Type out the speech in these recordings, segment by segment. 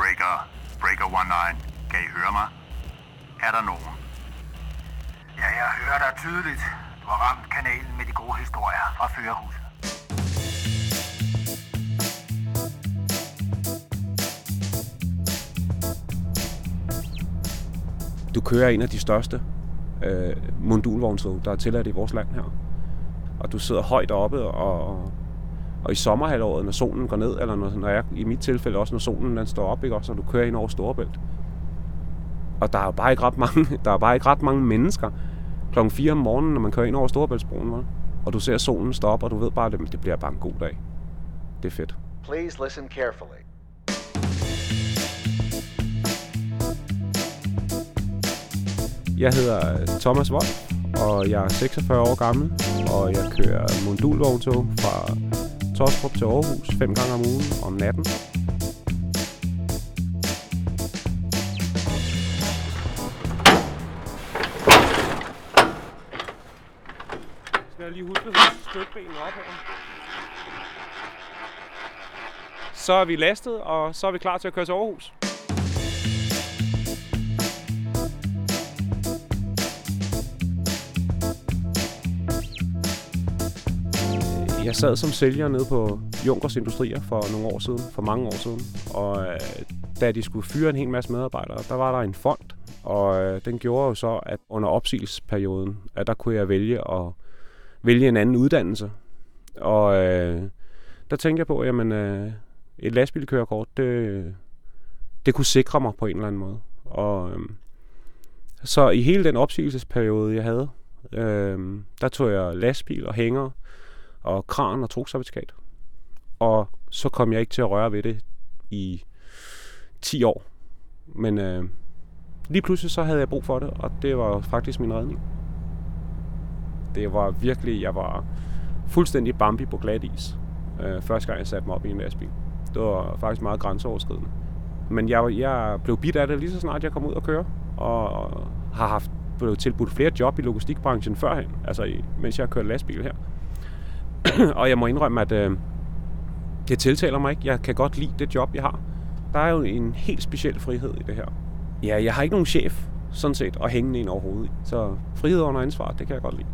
Breaker, Breaker 19. Kan I høre mig? Er der nogen? Ja, jeg hører dig tydeligt. Du har ramt kanalen med de gode historier fra Førerhuset. Du kører en af de største øh, mondulvognstog, der er tilladt i vores land her. Og du sidder højt oppe, og, og i sommerhalvåret, når solen går ned, eller når, når jeg, i mit tilfælde også, når solen den står op, ikke, også, og du kører ind over Storebælt. Og der er jo bare ikke ret mange, der er bare ikke ret mange mennesker klokken 4 om morgenen, når man kører ind over Storebæltsbroen, vel? og du ser solen stoppe, og du ved bare, at det, det bliver bare en god dag. Det er fedt. Please listen carefully. Jeg hedder Thomas Vold, og jeg er 46 år gammel, og jeg kører modulvogntog fra Tostrup til Aarhus fem gange om ugen om natten. Skal jeg lige huske at støtte op her? Så er vi lastet, og så er vi klar til at køre til Aarhus. Jeg sad som sælger nede på Junkers Industrier for nogle år siden, for mange år siden. Og øh, da de skulle fyre en hel masse medarbejdere, der var der en fond, og øh, den gjorde jo så, at under opsigelsesperioden, at der kunne jeg vælge at vælge en anden uddannelse. Og øh, der tænkte jeg på, at jamen, øh, et lastbilkørekort, det, det kunne sikre mig på en eller anden måde. Og øh, så i hele den opsigelsesperiode, jeg havde, øh, der tog jeg lastbil og hænger og kran og trugcertifikat. Og så kom jeg ikke til at røre ved det i 10 år. Men øh, lige pludselig så havde jeg brug for det, og det var faktisk min redning. Det var virkelig, jeg var fuldstændig Bambi på glat is, øh, første gang jeg satte mig op i en lastbil. Det var faktisk meget grænseoverskridende. Men jeg, jeg blev bidt af det lige så snart jeg kom ud og køre, og har haft blevet tilbudt flere job i logistikbranchen førhen, altså i, mens jeg har kørt lastbil her. og jeg må indrømme, at øh, det tiltaler mig ikke. Jeg kan godt lide det job, jeg har. Der er jo en helt speciel frihed i det her. Ja, jeg har ikke nogen chef, sådan set, at hænge en overhovedet i. Så frihed under ansvar, det kan jeg godt lide.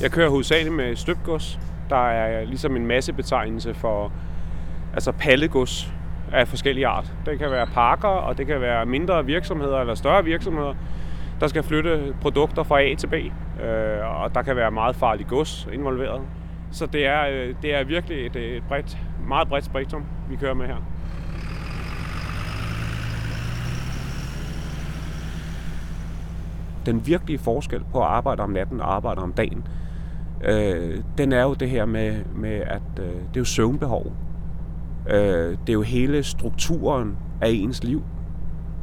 Jeg kører hovedsageligt med støbgods. Der er ligesom en masse betegnelse for altså pallegods af forskellige art. Det kan være parker, og det kan være mindre virksomheder eller større virksomheder, der skal flytte produkter fra A til B. Øh, og der kan være meget farlig gods involveret. Så det er, øh, det er virkelig et, et bredt, meget bredt spektrum, vi kører med her. Den virkelige forskel på at arbejde om natten og arbejde om dagen, øh, den er jo det her med, med at øh, det er jo søvnbehov. Øh, det er jo hele strukturen af ens liv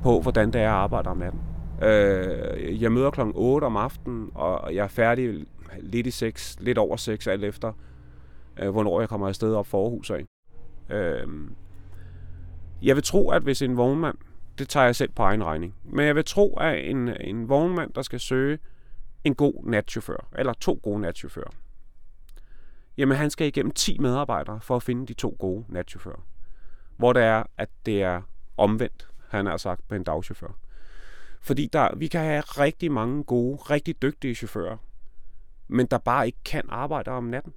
på, hvordan det er at arbejde om natten. Øh, jeg møder klokken 8 om aftenen, og jeg er færdig lidt i 6, lidt over 6, alt efter, øh, hvornår jeg kommer afsted op for Aarhus af. Øh, jeg vil tro, at hvis en vognmand, det tager jeg selv på egen regning, men jeg vil tro, at en, en vognmand, der skal søge en god natchauffør, eller to gode natchauffører, jamen han skal igennem 10 medarbejdere for at finde de to gode natchauffører. Hvor det er, at det er omvendt, han har sagt, på en dagchauffør. Fordi der, vi kan have rigtig mange gode, rigtig dygtige chauffører, men der bare ikke kan arbejde om natten.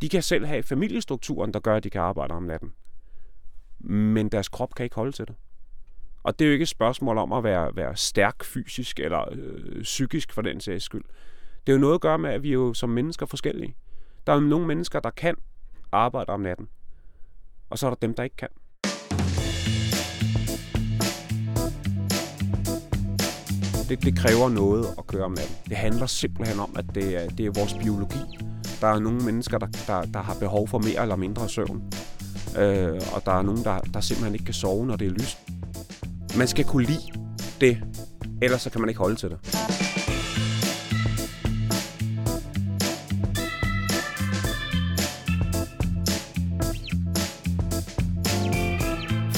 De kan selv have familiestrukturen, der gør, at de kan arbejde om natten. Men deres krop kan ikke holde til det. Og det er jo ikke et spørgsmål om at være, være stærk fysisk eller øh, psykisk for den sags skyld. Det er jo noget at gøre med, at vi er jo som mennesker forskellige. Der er jo nogle mennesker, der kan arbejde om natten. Og så er der dem, der ikke kan. Det, det kræver noget at køre om natten. Det handler simpelthen om, at det er, det er vores biologi. Der er nogle mennesker, der, der, der har behov for mere eller mindre søvn. Øh, og der er nogen, der, der simpelthen ikke kan sove, når det er lyst. Man skal kunne lide det, ellers så kan man ikke holde til det.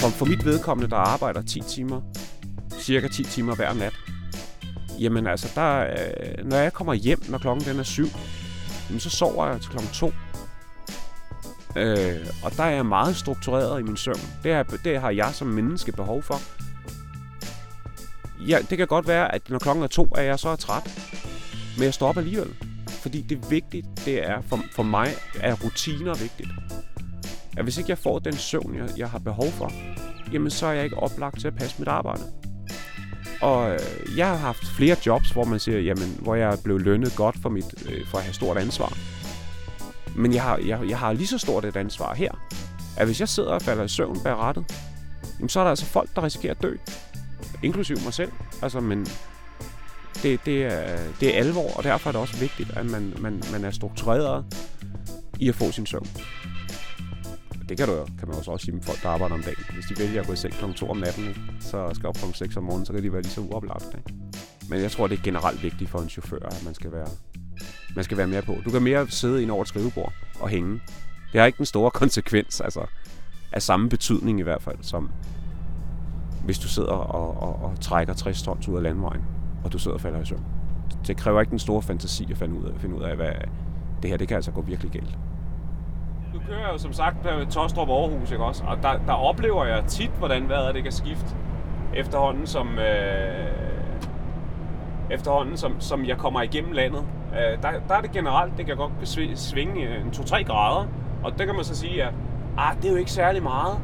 for, for mit vedkommende, der arbejder 10 timer, cirka 10 timer hver nat, jamen altså, der, øh, når jeg kommer hjem, når klokken den er syv, jamen, så sover jeg til klokken 2. Øh, og der er jeg meget struktureret i min søvn. Det, er, det har jeg som menneske behov for. Ja, det kan godt være, at når klokken er to, er jeg så træt. Men jeg står op alligevel. Fordi det er vigtigt, det er for, for mig, er rutiner vigtigt. At hvis ikke jeg får den søvn, jeg, jeg har behov for, jamen så er jeg ikke oplagt til at passe mit arbejde. Og øh, jeg har haft flere jobs, hvor man siger, jamen, hvor jeg er blevet lønnet godt for, mit, øh, for at have stort ansvar. Men jeg har, jeg, jeg har lige så stort et ansvar her, at hvis jeg sidder og falder i søvn bag rettet, jamen, så er der altså folk, der risikerer at dø. Inklusiv mig selv. Altså, men det, det, er, det er alvor, og derfor er det også vigtigt, at man, man, man er struktureret i at få sin søvn. Det kan, du, kan man også sige med folk, der arbejder om dagen. Hvis de vælger at gå i seng kl. 2 om natten, så skal op kl. 6 om morgenen, så kan de være lige så uoplagt. Men jeg tror, det er generelt vigtigt for en chauffør, at man skal være, man skal være mere på. Du kan mere sidde ind over et skrivebord og hænge. Det har ikke den store konsekvens, altså af samme betydning i hvert fald, som hvis du sidder og, og, og trækker 60 tons ud af landvejen, og du sidder og falder i søvn. Det kræver ikke den store fantasi at finde ud af, finde ud af hvad det her det kan altså gå virkelig galt. Du kører jo som sagt på Tostrup Aarhus, ikke også? Og der, der oplever jeg tit, hvordan vejret det kan skifte efterhånden, som, øh, efterhånden som, som jeg kommer igennem landet. Øh, der, der er det generelt, det kan godt svinge en 2-3 grader, og det kan man så sige, at ah, det er jo ikke særlig meget.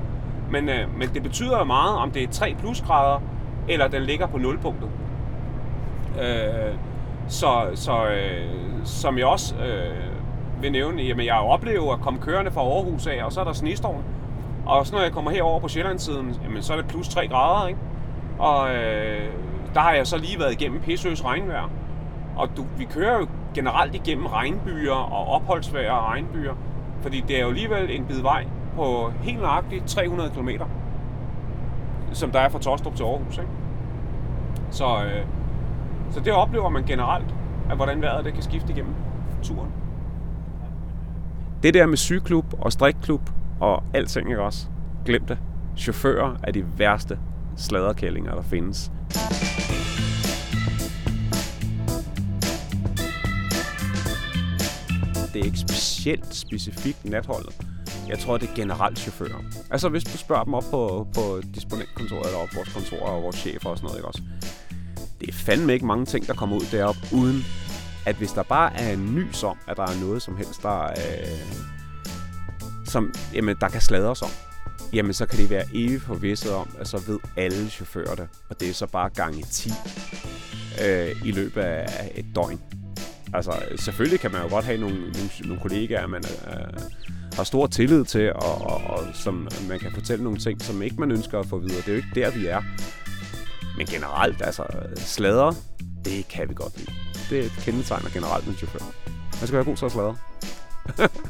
Men, øh, men det betyder meget, om det er 3 plusgrader, eller den ligger på nulpunktet. Øh, så så øh, som jeg også øh, vil nævne, jamen jeg oplever at komme kørende fra Aarhus af, og så er der snestorm. Og så når jeg kommer herover på Sjællandssiden, jamen så er det plus 3 grader, ikke? Og øh, der har jeg så lige været igennem pissøs regnvejr. Og du, vi kører jo generelt igennem regnbyer og opholdsvejr og regnbyer. Fordi det er jo alligevel en bid vej på helt nøjagtigt 300 km. Som der er fra Tostrup til Aarhus, ikke? Så, øh, så det oplever man generelt, at hvordan vejret det kan skifte igennem turen. Det der med sygeklub og strikklub og alting, ikke også? Glem det. Chauffører er de værste sladerkællinger, der findes. Det er ikke specielt specifikt natholdet. Jeg tror, det er generelt chauffører. Altså, hvis du spørger dem op på, på disponentkontoret, eller op vores kontor og vores chefer og sådan noget, ikke også? Det er fandme ikke mange ting, der kommer ud deroppe, uden at hvis der bare er en nys om, at der er noget som helst, der, øh, som, jamen, der kan sladres om, jamen så kan det være evigt forvisset om, at så ved alle chauffører det, og det er så bare gange 10 øh, i løbet af et døgn. Altså, selvfølgelig kan man jo godt have nogle, nogle, nogle kollegaer, man øh, har stor tillid til, og, og, og som man kan fortælle nogle ting, som ikke man ønsker at få videre. Det er jo ikke der, vi er. Men generelt, altså, slader, det kan vi godt lide. Det kendetegner generelt en chauffør. Man skal være god til at sladre.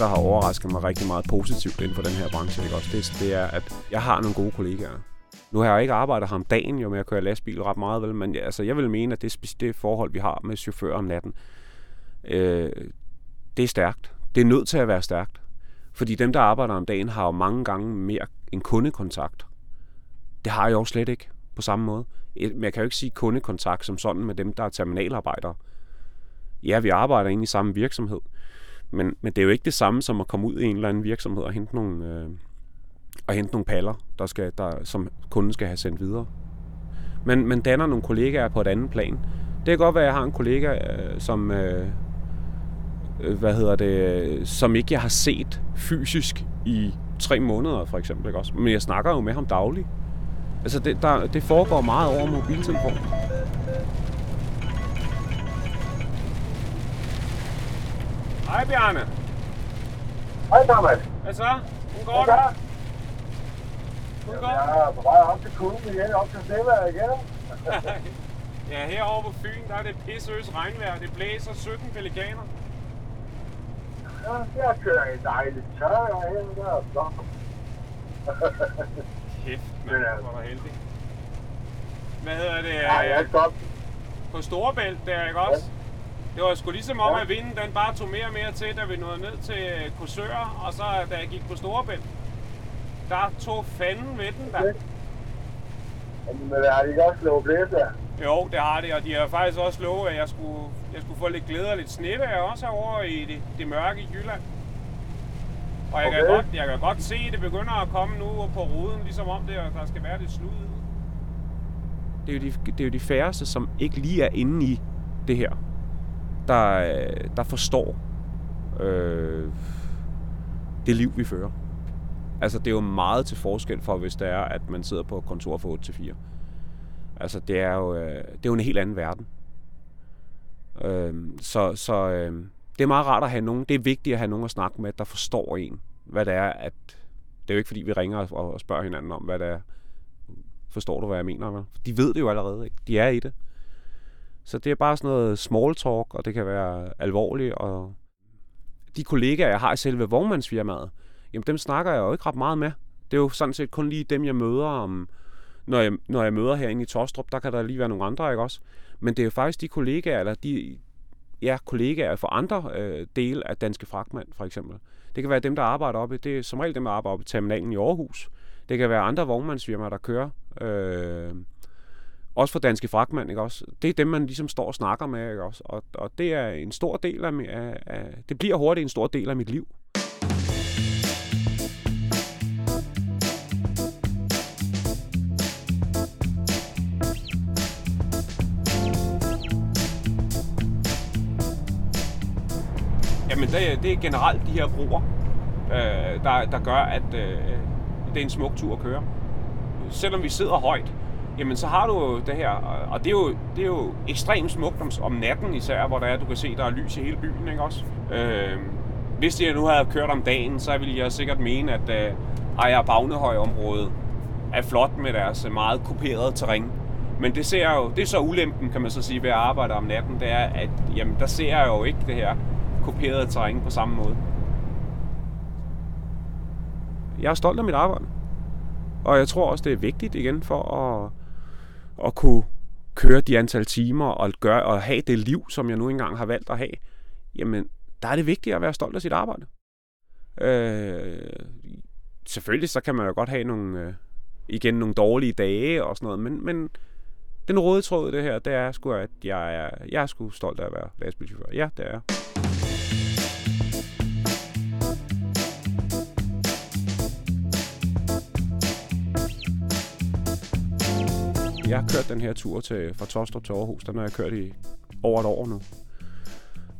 der har overrasket mig rigtig meget positivt inden for den her branche, ikke også? Det, det er, at jeg har nogle gode kollegaer. Nu har jeg ikke arbejdet her om dagen, jo med at køre lastbil ret meget, vel? men altså, jeg vil mene, at det, det forhold, vi har med chauffører om natten, øh, det er stærkt. Det er nødt til at være stærkt. Fordi dem, der arbejder om dagen, har jo mange gange mere en kundekontakt. Det har jeg jo slet ikke på samme måde. Men jeg kan jo ikke sige kundekontakt som sådan med dem, der er terminalarbejdere. Ja, vi arbejder egentlig i samme virksomhed. Men, men det er jo ikke det samme som at komme ud i en eller anden virksomhed og hente nogle, øh, og hente nogle paller, der skal, der, som kunden skal have sendt videre. Men man danner nogle kollegaer på et andet plan. Det kan godt være, at jeg har en kollega, øh, som, øh, øh, hvad hedder det, som ikke jeg har set fysisk i tre måneder, for eksempel. Ikke også? Men jeg snakker jo med ham dagligt. Altså, det, der, det foregår meget over mobiltelefon. Hej Bjarne. Hej Thomas. Hvad så? Hvordan går det? Jamen, jeg er på vej op til kunden igen, op til Stevær igen. ja, herovre på Fyn, der er det pissøs regnvejr. Det blæser 17 pelikaner. Ja, jeg kører en dejlig tør herhen, der er flot. kæft, man. øh, Hvor er heldig. Hvad hedder det? Ja, jeg er godt. På Storebælt der, ikke også? Det var sgu ligesom om, Ja. at vinden den bare tog mere og mere til, da vi nåede ned til Korsør, og så da jeg gik på Storebælt. Der tog fanden ved den der. Men øh, har de ikke også slået blæser? Jo, det har det, og de har faktisk også lovet, at jeg skulle, jeg skulle få lidt glæde og lidt snevejr også herovre i det, det mørke Jylland. Og jeg, kan Okay. godt, jeg kan godt se, at det begynder at komme nu på ruden, ligesom om det, der skal være lidt slud. Det er, jo de, det er jo de færreste, som ikke lige er inde i det her, der, der forstår øh, det liv, vi fører. Altså, det er jo meget til forskel for, hvis det er, at man sidder på kontor fra 8 til 4. Altså, det er jo, øh, det er jo en helt anden verden. Øh, så så øh, det er meget rart at have nogen, det er vigtigt at have nogen at snakke med, der forstår en, hvad det er, at det er jo ikke fordi, vi ringer og, og spørger hinanden om, hvad det er. Forstår du, hvad jeg mener? Vel? De ved det jo allerede, ikke? De er i det. Så det er bare sådan noget small talk, og det kan være alvorligt, og de kollegaer, jeg har i selve vognmandsfirmaet, jamen dem snakker jeg jo ikke ret meget med. Det er jo sådan set kun lige dem, jeg møder om, når jeg, når jeg møder herinde i Tostrup, der kan der lige være nogle andre, ikke også? Men det er jo faktisk de kollegaer, eller de ja, kollegaer fra andre øh, dele af Danske Fragtmand, for eksempel. Det kan være dem, der arbejder oppe, det er som regel dem, der arbejder oppe i terminalen i Aarhus. Det kan være andre vognmandsfirmaer, der kører. Øh, også for Danske fragtmænd, ikke også? Det er dem, man ligesom står og snakker med, ikke også? Og, og det er en stor del af, af, af, det bliver hurtigt en stor del af mit liv. Jamen, det, er- det er generelt de her broer, øh, der, der gør, at øh, det er en smuk tur at køre. Selvom vi sidder højt, jamen så har du det her, og det er jo, det er jo ekstremt smukt om, om natten især, hvor der er, du kan se, der er lys i hele byen, ikke også? Øh, hvis jeg nu havde kørt om dagen, så ville jeg sikkert mene, at øh, Ejer Bagnehøj-området er flot med deres øh, meget kuperede terræn. Men det ser jeg jo, det er så ulempen, kan man så sige, ved at arbejde om natten, det er, at jamen, der ser jeg jo ikke det her kuperede terræn på samme måde. Jeg er stolt af mit arbejde. Og jeg tror også, det er vigtigt igen for at, at kunne køre de antal timer og, gøre, og have det liv, som jeg nu engang har valgt at have. Jamen, der er det vigtigt at være stolt af sit arbejde. Øh, selvfølgelig så kan man jo godt have nogle, øh, igen nogle dårlige dage og sådan noget, men, men den røde tråd i det her, det er sgu, at jeg er, jeg er sgu stolt af at være lastbilchauffør. Ja, det er jeg. Jeg har kørt den her tur til, fra Tostrup til Aarhus, den har jeg kørt i over et år nu.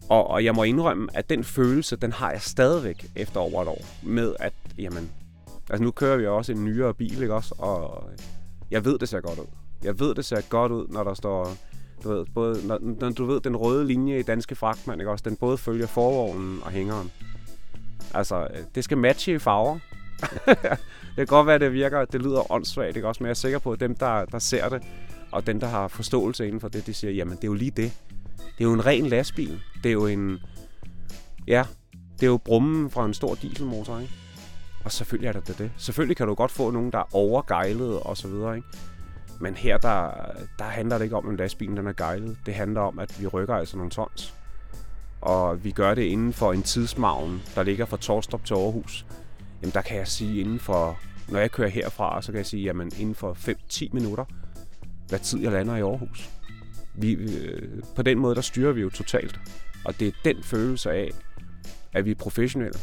Og, og jeg må indrømme, at den følelse, den har jeg stadigvæk efter over et år. Med at, jamen, altså nu kører vi også en nyere bil, ikke også? Og jeg ved, det ser godt ud. Jeg ved, det ser godt ud, når der står, du ved, både, når, når du ved, den røde linje i Danske Fragtmand, ikke også? Den både følger forvognen og hængeren. Altså, øh, det skal matche i farver. det kan godt være, at det virker, det lyder åndssvagt, ikke også? Men jeg er sikker på, at dem, der, der ser det, og dem, der har forståelse inden for det, de siger, jamen, det er jo lige det. Det er jo en ren lastbil. Det er jo en... Ja, det er jo brummen fra en stor dieselmotor, ikke? Og selvfølgelig er det det. det. Selvfølgelig kan du godt få nogen, der er overgejlet og så videre, ikke? Men her, der, der handler det ikke om, at lastbilen den er gejlet. Det handler om, at vi rykker altså nogle tons. Og vi gør det inden for en tidsmavn, der ligger fra Torstrup til Aarhus. Jamen, der kan jeg sige inden for... Når jeg kører herfra, så kan jeg sige, jamen inden for 5-10 minutter, hvad tid jeg lander i Aarhus. Vi, øh, på den måde, der styrer vi jo totalt. Og det er den følelse af, at vi er professionelle.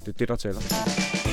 Det er det, der tæller.